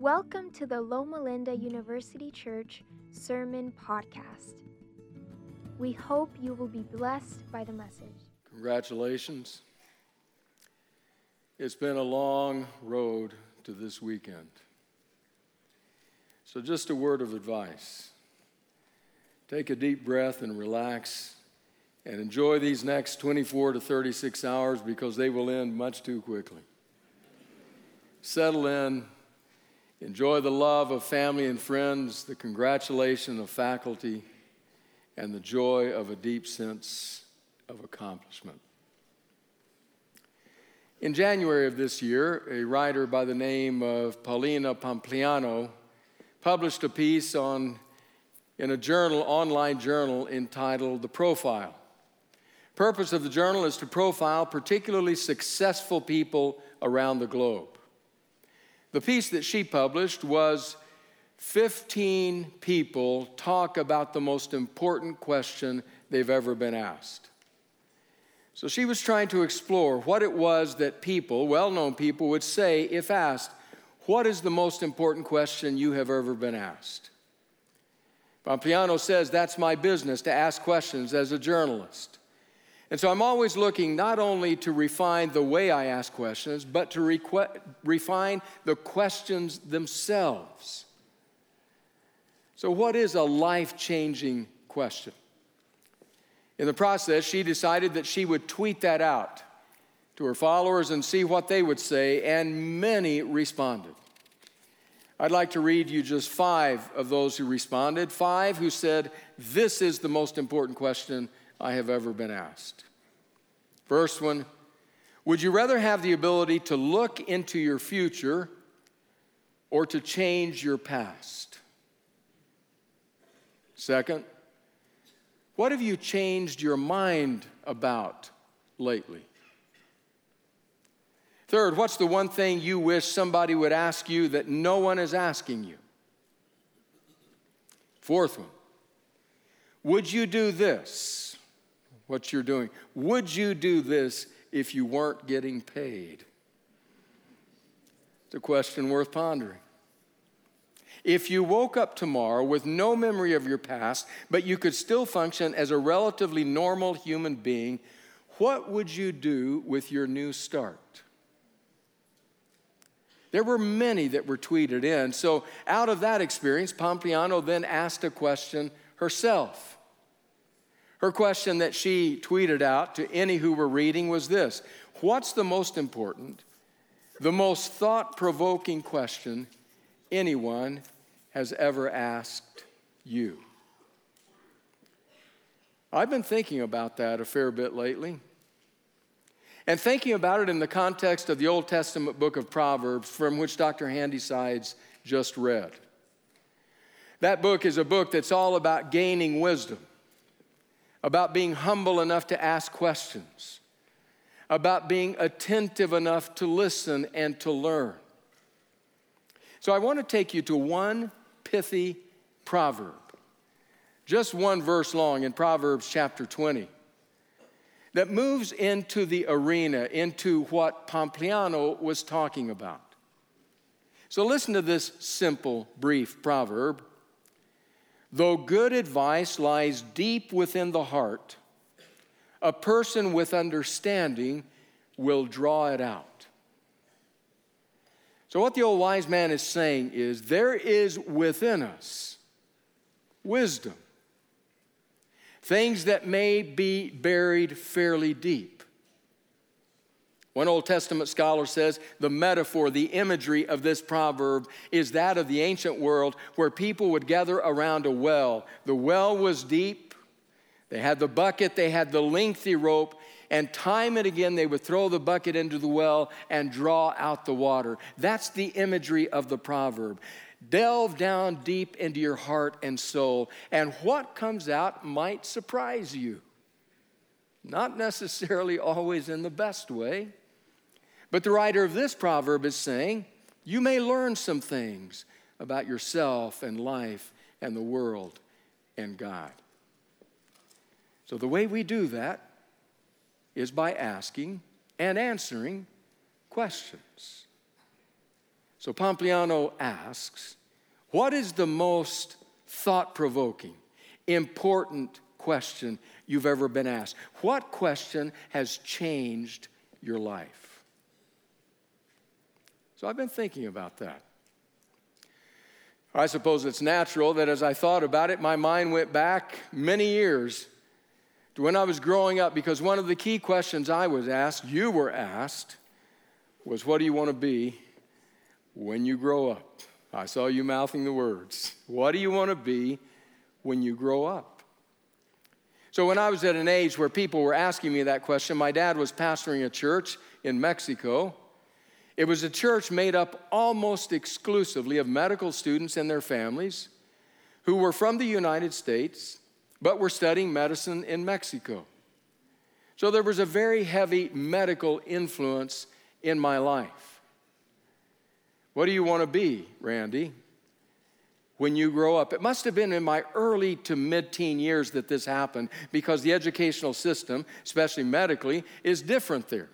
Welcome to the Loma Linda University Church Sermon Podcast. We hope you will be blessed by the message. Congratulations. It's been a long road to this weekend. So, just a word of advice take a deep breath and relax and enjoy these next 24 to 36 hours because they will end much too quickly. Settle in, enjoy the love of family and friends, the congratulation of faculty, and the joy of a deep sense of accomplishment. In January of this year, a writer by the name of Polina Pompliano published a piece on, in a journal, online journal entitled The Profile. Purpose of the journal is to profile particularly successful people around the globe. The piece that she published was 15 people talk about the most important question they've ever been asked. So she was trying to explore what it was that people, well known people, would say if asked, What is the most important question you have ever been asked? Pompliano says, That's my business to ask questions as a journalist. And so I'm always looking not only to refine the way I ask questions, but to requ- refine the questions themselves. So, what is a life changing question? In the process, she decided that she would tweet that out to her followers and see what they would say, and many responded. I'd like to read you just five of those who responded, five who said, This is the most important question I have ever been asked. First one Would you rather have the ability to look into your future or to change your past? Second, what have you changed your mind about lately? Third, what's the one thing you wish somebody would ask you that no one is asking you? Fourth one, would you do this? What you're doing. Would you do this if you weren't getting paid? It's a question worth pondering. If you woke up tomorrow with no memory of your past, but you could still function as a relatively normal human being, what would you do with your new start? There were many that were tweeted in. So, out of that experience, Pompliano then asked a question herself. Her question that she tweeted out to any who were reading was this What's the most important, the most thought provoking question anyone has ever asked you? I've been thinking about that a fair bit lately. And thinking about it in the context of the Old Testament book of Proverbs, from which Dr. Handysides just read. That book is a book that's all about gaining wisdom, about being humble enough to ask questions, about being attentive enough to listen and to learn. So I want to take you to one pithy proverb, just one verse long in Proverbs chapter 20, that moves into the arena, into what Pompliano was talking about. So listen to this simple, brief proverb. Though good advice lies deep within the heart, a person with understanding will draw it out. So, what the old wise man is saying is there is within us wisdom, things that may be buried fairly deep. One Old Testament scholar says the metaphor, the imagery of this proverb is that of the ancient world where people would gather around a well. The well was deep, they had the bucket, they had the lengthy rope, and time and again they would throw the bucket into the well and draw out the water. That's the imagery of the proverb. Delve down deep into your heart and soul, and what comes out might surprise you. Not necessarily always in the best way, but the writer of this proverb is saying, you may learn some things about yourself and life and the world and God. So, the way we do that is by asking and answering questions. So Pompliano asks, What is the most thought provoking, important question you've ever been asked? What question has changed your life? So I've been thinking about that. I suppose it's natural that as I thought about it, my mind went back many years to when I was growing up because one of the key questions I was asked, you were asked, was what do you want to be when you grow up? I saw you mouthing the words. What do you want to be when you grow up? So, when I was at an age where people were asking me that question, my dad was pastoring a church in Mexico. It was a church made up almost exclusively of medical students and their families who were from the United States but were studying medicine in Mexico. So there was a very heavy medical influence in my life. What do you want to be, Randy, when you grow up? It must have been in my early to mid teen years that this happened because the educational system, especially medically, is different there.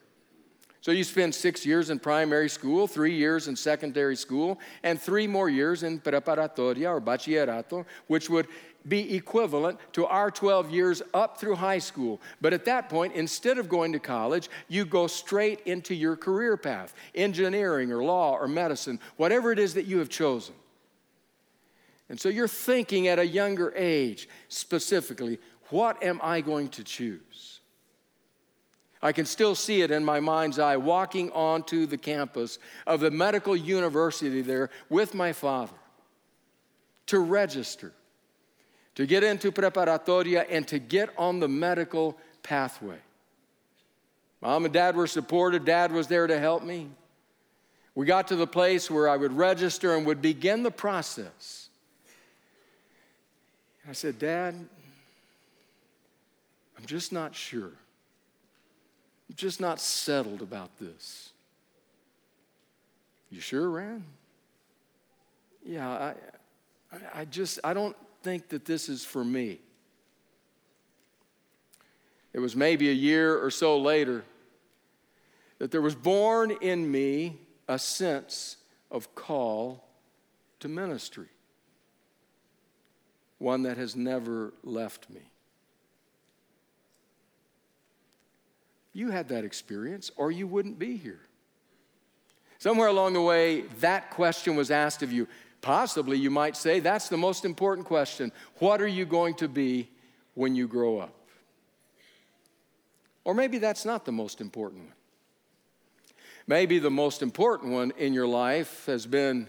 So you spend six years in primary school, three years in secondary school, and three more years in preparatoria or bachillerato, which would be equivalent to our 12 years up through high school. But at that point, instead of going to college, you go straight into your career path engineering or law or medicine, whatever it is that you have chosen. And so you're thinking at a younger age, specifically, what am I going to choose? I can still see it in my mind's eye walking onto the campus of the medical university there with my father to register to get into preparatoria and to get on the medical pathway. Mom and dad were supportive, dad was there to help me. We got to the place where I would register and would begin the process. I said, Dad, I'm just not sure. I'm just not settled about this. You sure, Ran? Yeah, I, I just, I don't, think that this is for me. It was maybe a year or so later that there was born in me a sense of call to ministry, one that has never left me. You had that experience, or you wouldn't be here. Somewhere along the way, that question was asked of you Possibly you might say that's the most important question. What are you going to be when you grow up? Or maybe that's not the most important one. Maybe the most important one in your life has been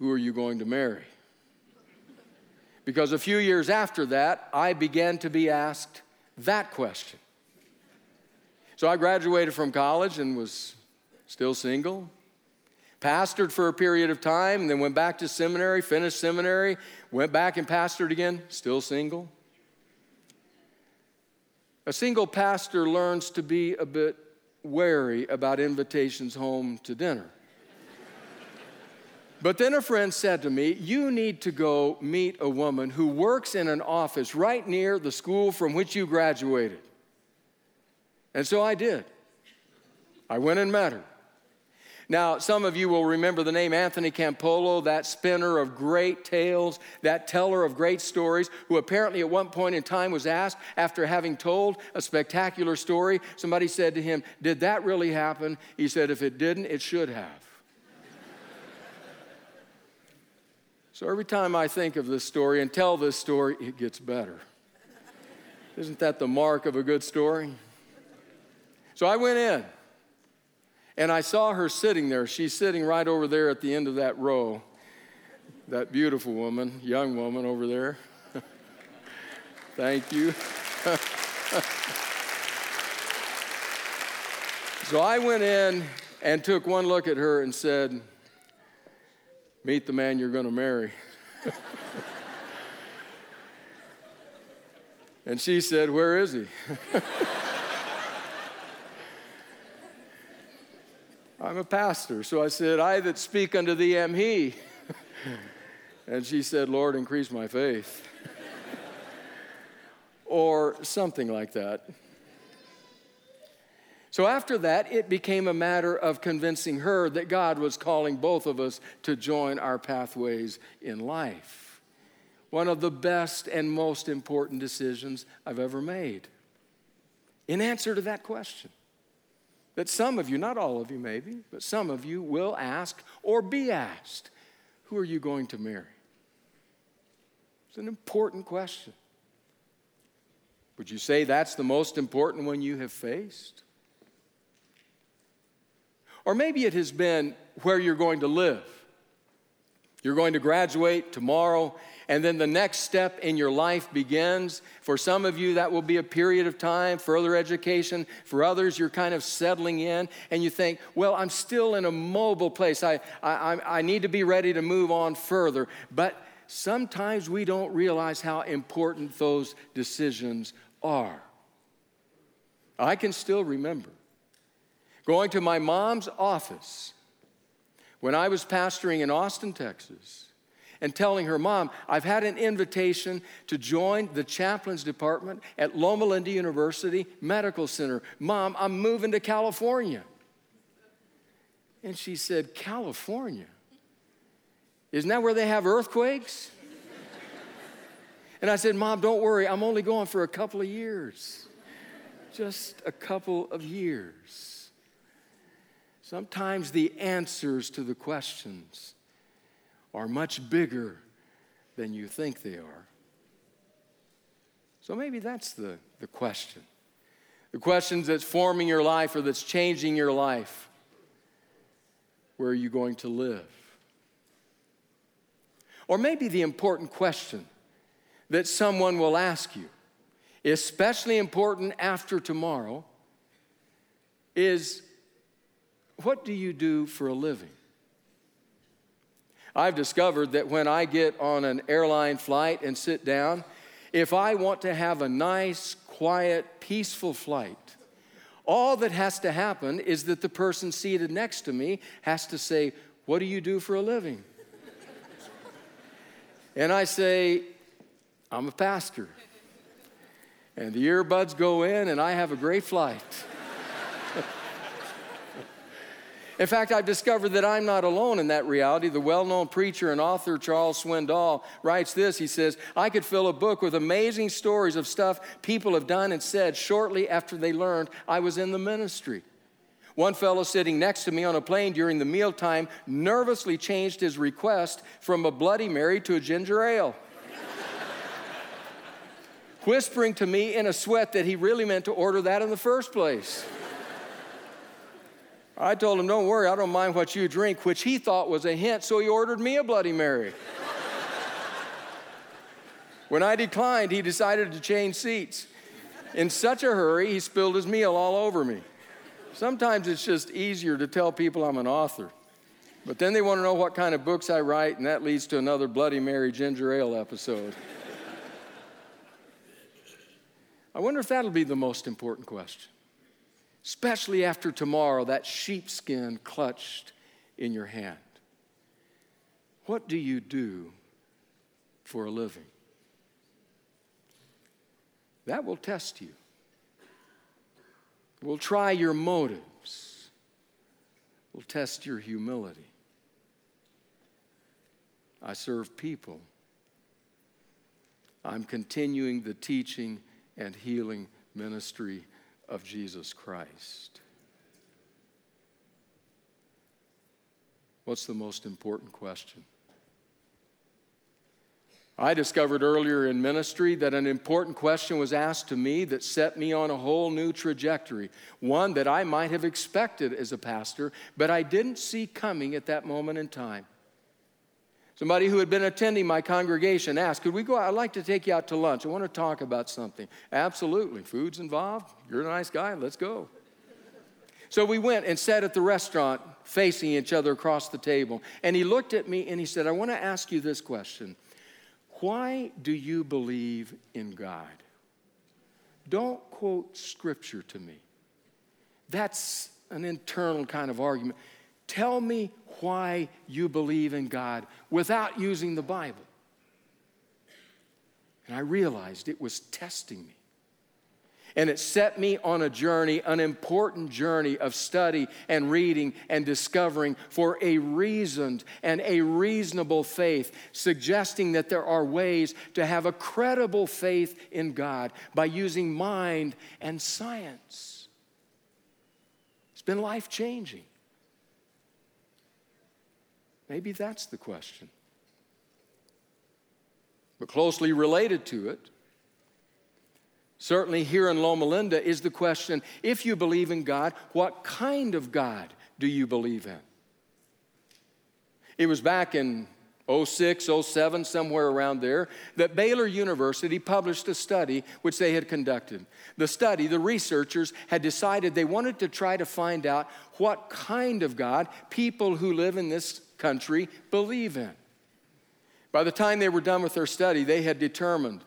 who are you going to marry? Because a few years after that, I began to be asked that question. So I graduated from college and was still single, pastored for a period of time, then went back to seminary, finished seminary, went back and pastored again, still single. A single pastor learns to be a bit wary about invitations home to dinner. But then a friend said to me, You need to go meet a woman who works in an office right near the school from which you graduated. And so I did. I went and met her. Now, some of you will remember the name Anthony Campolo, that spinner of great tales, that teller of great stories, who apparently at one point in time was asked, after having told a spectacular story, somebody said to him, Did that really happen? He said, If it didn't, it should have. so every time I think of this story and tell this story, it gets better. Isn't that the mark of a good story? So I went in. And I saw her sitting there. She's sitting right over there at the end of that row. That beautiful woman, young woman over there. Thank you. so I went in and took one look at her and said, Meet the man you're going to marry. and she said, Where is he? I'm a pastor. So I said, I that speak unto thee am he. and she said, Lord, increase my faith. or something like that. So after that, it became a matter of convincing her that God was calling both of us to join our pathways in life. One of the best and most important decisions I've ever made. In answer to that question, that some of you, not all of you maybe, but some of you will ask or be asked, Who are you going to marry? It's an important question. Would you say that's the most important one you have faced? Or maybe it has been where you're going to live. You're going to graduate tomorrow, and then the next step in your life begins. For some of you, that will be a period of time, further education. For others, you're kind of settling in, and you think, well, I'm still in a mobile place. I, I, I need to be ready to move on further. But sometimes we don't realize how important those decisions are. I can still remember going to my mom's office when I was pastoring in Austin, Texas, and telling her, Mom, I've had an invitation to join the chaplains department at Loma Linda University Medical Center. Mom, I'm moving to California. And she said, California? Isn't that where they have earthquakes? And I said, Mom, don't worry, I'm only going for a couple of years. Just a couple of years. Sometimes the answers to the questions are much bigger than you think they are. So maybe that's the, the question. The questions that's forming your life or that's changing your life. Where are you going to live? Or maybe the important question that someone will ask you, especially important after tomorrow, is what do you do for a living? I've discovered that when I get on an airline flight and sit down, if I want to have a nice, quiet, peaceful flight, all that has to happen is that the person seated next to me has to say, What do you do for a living? and I say, I'm a pastor. And the earbuds go in, and I have a great flight. In fact, I've discovered that I'm not alone in that reality. The well known preacher and author Charles Swindoll writes this He says, I could fill a book with amazing stories of stuff people have done and said shortly after they learned I was in the ministry. One fellow sitting next to me on a plane during the mealtime nervously changed his request from a Bloody Mary to a ginger ale whispering to me in a sweat that he really meant to order that in the first place. I told him, Don't worry, I don't mind what you drink, which he thought was a hint, so he ordered me a Bloody Mary. when I declined, he decided to change seats. In such a hurry, he spilled his meal all over me. Sometimes it's just easier to tell people I'm an author. But then they want to know what kind of books I write, and that leads to another Bloody Mary ginger ale episode. I wonder if that'll be the most important question, especially after tomorrow, that sheepskin clutched in your hand. What do you do for a living? That will test you. We'll try your motives. We'll test your humility. I serve people. I'm continuing the teaching and healing ministry of Jesus Christ. What's the most important question? I discovered earlier in ministry that an important question was asked to me that set me on a whole new trajectory, one that I might have expected as a pastor, but I didn't see coming at that moment in time. Somebody who had been attending my congregation asked, Could we go out? I'd like to take you out to lunch. I want to talk about something. Absolutely. Food's involved. You're a nice guy. Let's go. So we went and sat at the restaurant facing each other across the table. And he looked at me and he said, I want to ask you this question Why do you believe in God? Don't quote scripture to me. That's an internal kind of argument. Tell me why you believe in God without using the Bible. And I realized it was testing me. And it set me on a journey, an important journey of study and reading and discovering for a reasoned and a reasonable faith, suggesting that there are ways to have a credible faith in God by using mind and science. It's been life changing. Maybe that's the question. But closely related to it, certainly here in Loma Linda, is the question if you believe in God, what kind of God do you believe in? It was back in 06, 07, somewhere around there, that Baylor University published a study which they had conducted. The study, the researchers had decided they wanted to try to find out what kind of God people who live in this country believe in. By the time they were done with their study, they had determined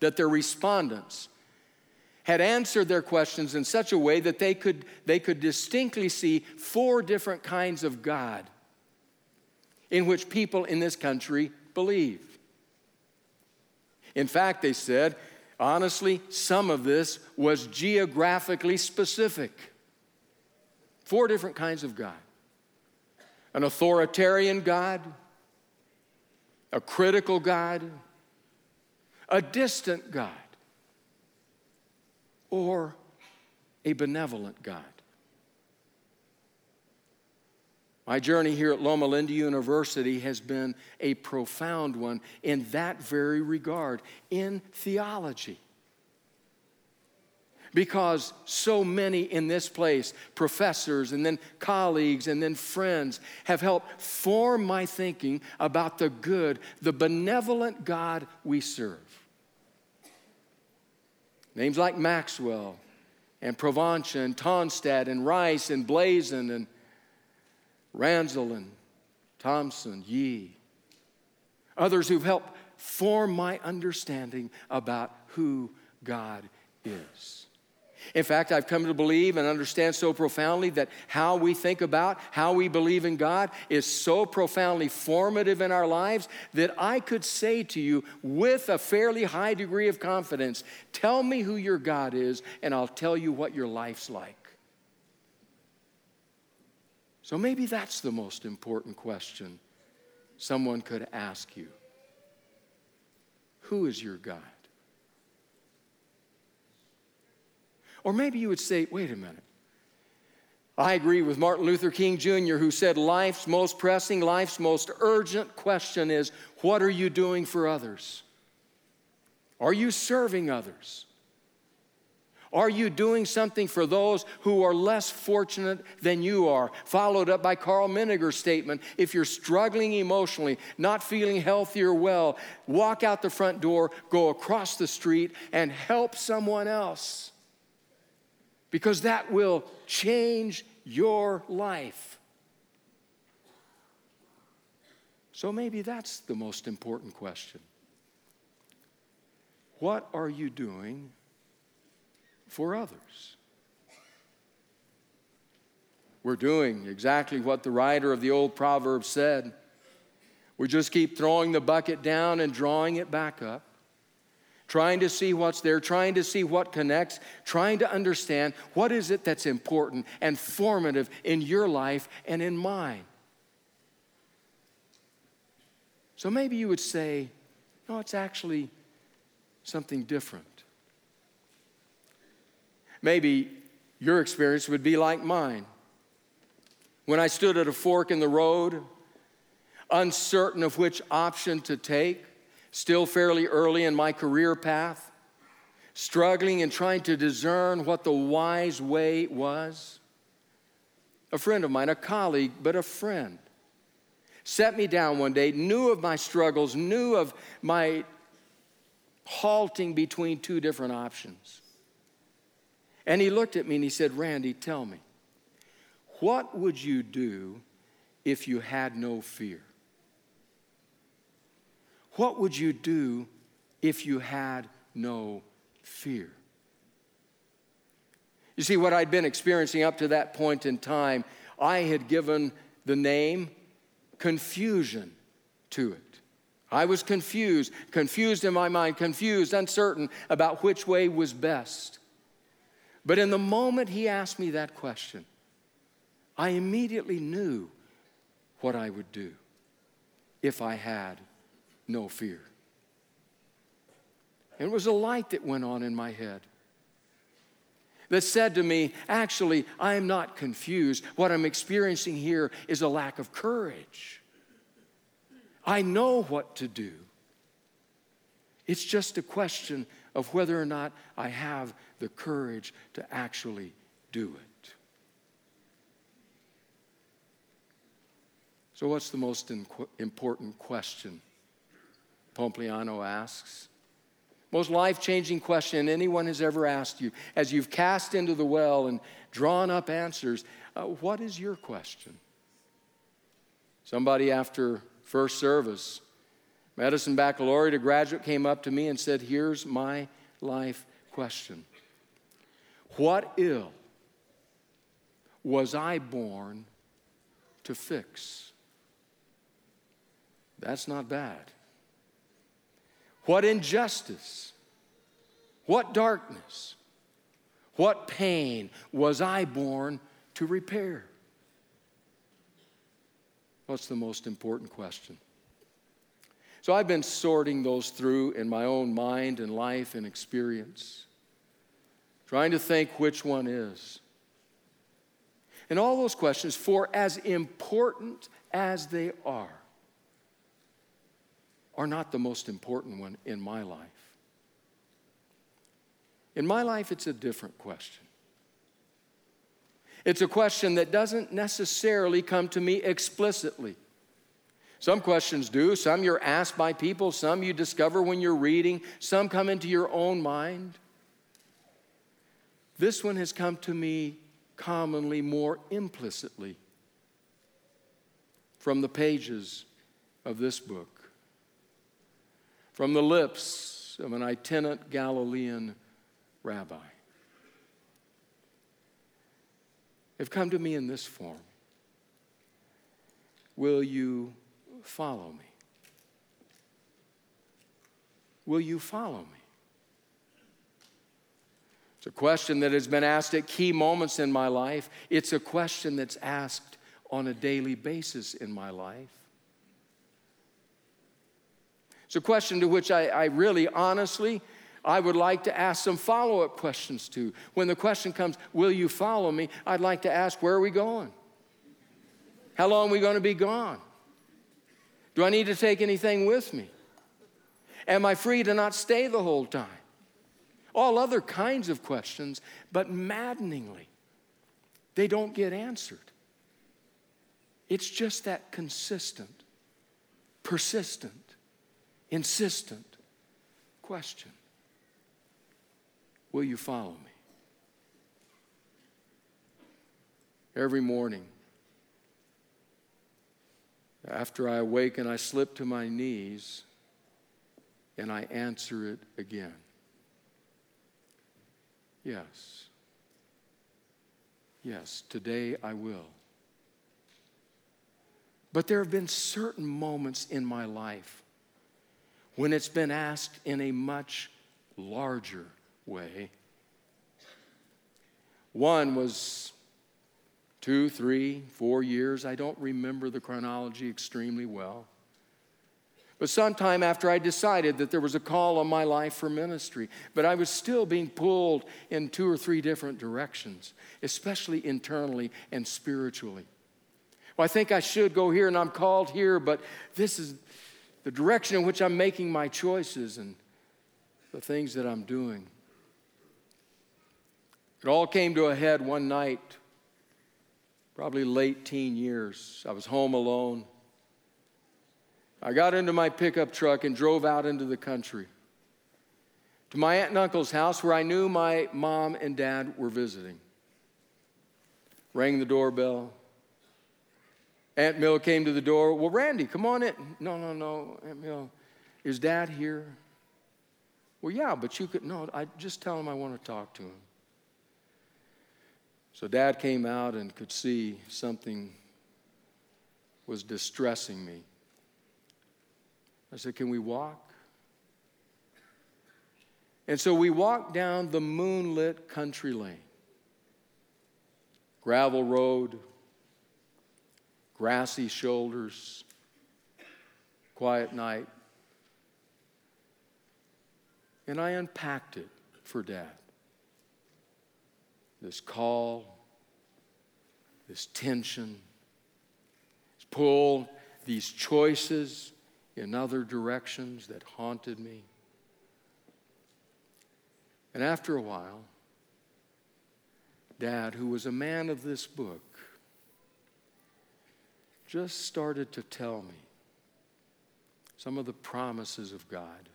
that their respondents had answered their questions in such a way that they could, they could distinctly see four different kinds of God in which people in this country believe. In fact, they said, honestly, some of this was geographically specific. Four different kinds of God an authoritarian God, a critical God, a distant God, or a benevolent God. My journey here at Loma Linda University has been a profound one in that very regard, in theology because so many in this place, professors and then colleagues and then friends, have helped form my thinking about the good, the benevolent God we serve. Names like Maxwell and Provonsha and Tonstad and Rice and Blazen and Ransel and Thompson, Yee. Others who've helped form my understanding about who God is. In fact, I've come to believe and understand so profoundly that how we think about, how we believe in God is so profoundly formative in our lives that I could say to you with a fairly high degree of confidence tell me who your God is, and I'll tell you what your life's like. So maybe that's the most important question someone could ask you Who is your God? Or maybe you would say, wait a minute. I agree with Martin Luther King Jr., who said life's most pressing, life's most urgent question is what are you doing for others? Are you serving others? Are you doing something for those who are less fortunate than you are? Followed up by Karl Menninger's statement if you're struggling emotionally, not feeling healthy or well, walk out the front door, go across the street, and help someone else because that will change your life. So maybe that's the most important question. What are you doing for others? We're doing exactly what the writer of the old proverb said. We just keep throwing the bucket down and drawing it back up trying to see what's there, trying to see what connects, trying to understand what is it that's important and formative in your life and in mine. So maybe you would say, no, it's actually something different. Maybe your experience would be like mine. When I stood at a fork in the road, uncertain of which option to take, still fairly early in my career path, struggling and trying to discern what the wise way was. A friend of mine, a colleague, but a friend, set me down one day, knew of my struggles, knew of my halting between two different options. And he looked at me and he said, Randy, tell me, what would you do if you had no fear? What would you do if you had no fear? You see, what I'd been experiencing up to that point in time, I had given the name confusion to it. I was confused, confused in my mind, confused, uncertain about which way was best. But in the moment he asked me that question, I immediately knew what I would do if I had no fear. And it was a light that went on in my head that said to me, Actually, I am not confused. What I'm experiencing here is a lack of courage. I know what to do. It's just a question of whether or not I have the courage to actually do it. So, what's the most important question? Pompliano asks. Most life changing question anyone has ever asked you as you've cast into the well and drawn up answers. Uh, what is your question? Somebody after first service, medicine baccalaureate, a graduate came up to me and said, Here's my life question What ill was I born to fix? That's not bad. What injustice, what darkness, what pain was I born to repair? What's the most important question? So I've been sorting those through in my own mind and life and experience, trying to think which one is. And all those questions, for as important as they are, are not the most important one in my life. In my life, it's a different question. It's a question that doesn't necessarily come to me explicitly. Some questions do, some you're asked by people, some you discover when you're reading, some come into your own mind. This one has come to me commonly more implicitly from the pages of this book from the lips of an itinerant Galilean rabbi have come to me in this form Will you follow me? Will you follow me? It's a question that has been asked at key moments in my life. It's a question that's asked on a daily basis in my life. It's a question to which I, I really honestly, I would like to ask some follow up questions to. When the question comes, Will you follow me? I'd like to ask, Where are we going? How long are we going to be gone? Do I need to take anything with me? Am I free to not stay the whole time? All other kinds of questions, but maddeningly, they don't get answered. It's just that consistent, persistent, insistent question Will you follow me? Every morning, after I awaken, I slip to my knees and I answer it again. Yes. Yes, today I will. But there have been certain moments in my life when it's been asked in a much larger way. One was two, three, four years. I don't remember the chronology extremely well. But sometime after I decided that there was a call on my life for ministry, but I was still being pulled in two or three different directions, especially internally and spiritually. Well, I think I should go here and I'm called here, but this is the direction in which I'm making my choices and the things that I'm doing. It all came to a head one night, probably late teen years. I was home alone. I got into my pickup truck and drove out into the country to my aunt and uncle's house where I knew my mom and dad were visiting. Rang the doorbell. Aunt Mill came to the door. Well, Randy, come on in. No, no, no, Aunt Mill. Is dad here? Well, yeah, but you could, no, I just tell him I want to talk to him. So dad came out and could see something was distressing me. I said, Can we walk? And so we walked down the moonlit country lane, gravel road, grassy shoulders, quiet night. And I unpacked it for Dad. This call, this tension, this pull, these choices in other directions that haunted me. And after a while, Dad, who was a man of this book, just started to tell me some of the promises of God.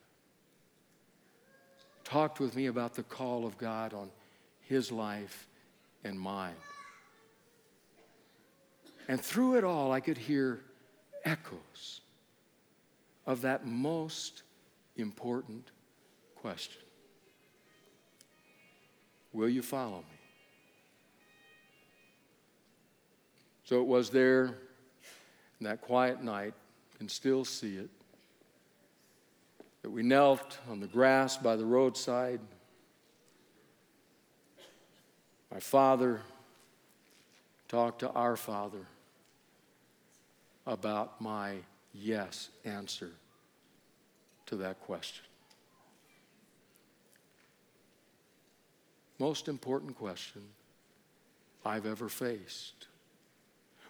Talked with me about the call of God on his life and mine. And through it all, I could hear echoes of that most important question Will you follow me? So it was there that quiet night, can still see it, that we knelt on the grass by the roadside. My father talked to our father about my yes answer to that question. Most important question I've ever faced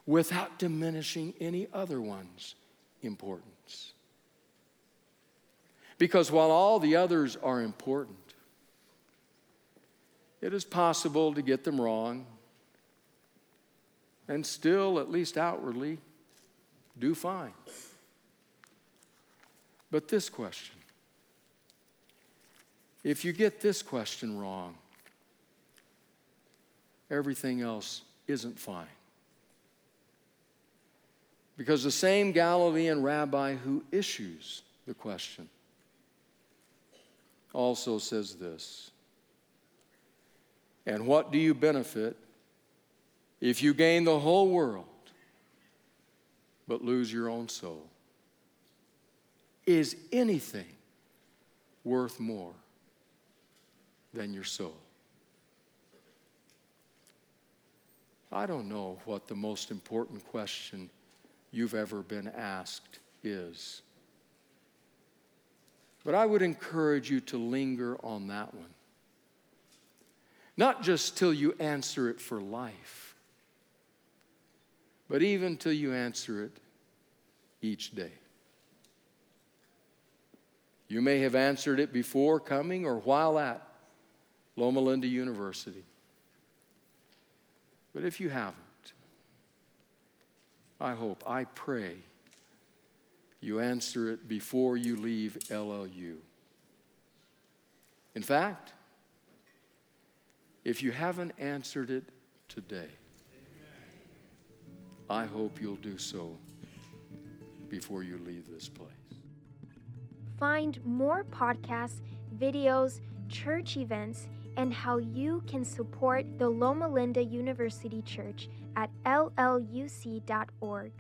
without diminishing any other one's importance. Because while all the others are important, it is possible to get them wrong and still, at least outwardly, do fine. But this question if you get this question wrong, everything else isn't fine. Because the same Galilean rabbi who issues the question also says this And what do you benefit if you gain the whole world but lose your own soul? Is anything worth more than your soul? I don't know what the most important question you've ever been asked is. But I would encourage you to linger on that one. Not just till you answer it for life, but even till you answer it each day. You may have answered it before coming or while at Loma Linda University. But if you haven't, I hope, I pray you answer it before you leave LLU. In fact, if you haven't answered it today, I hope you'll do so before you leave this place. Find more podcasts, videos, church events, and how you can support the Loma Linda University Church at lluc.org.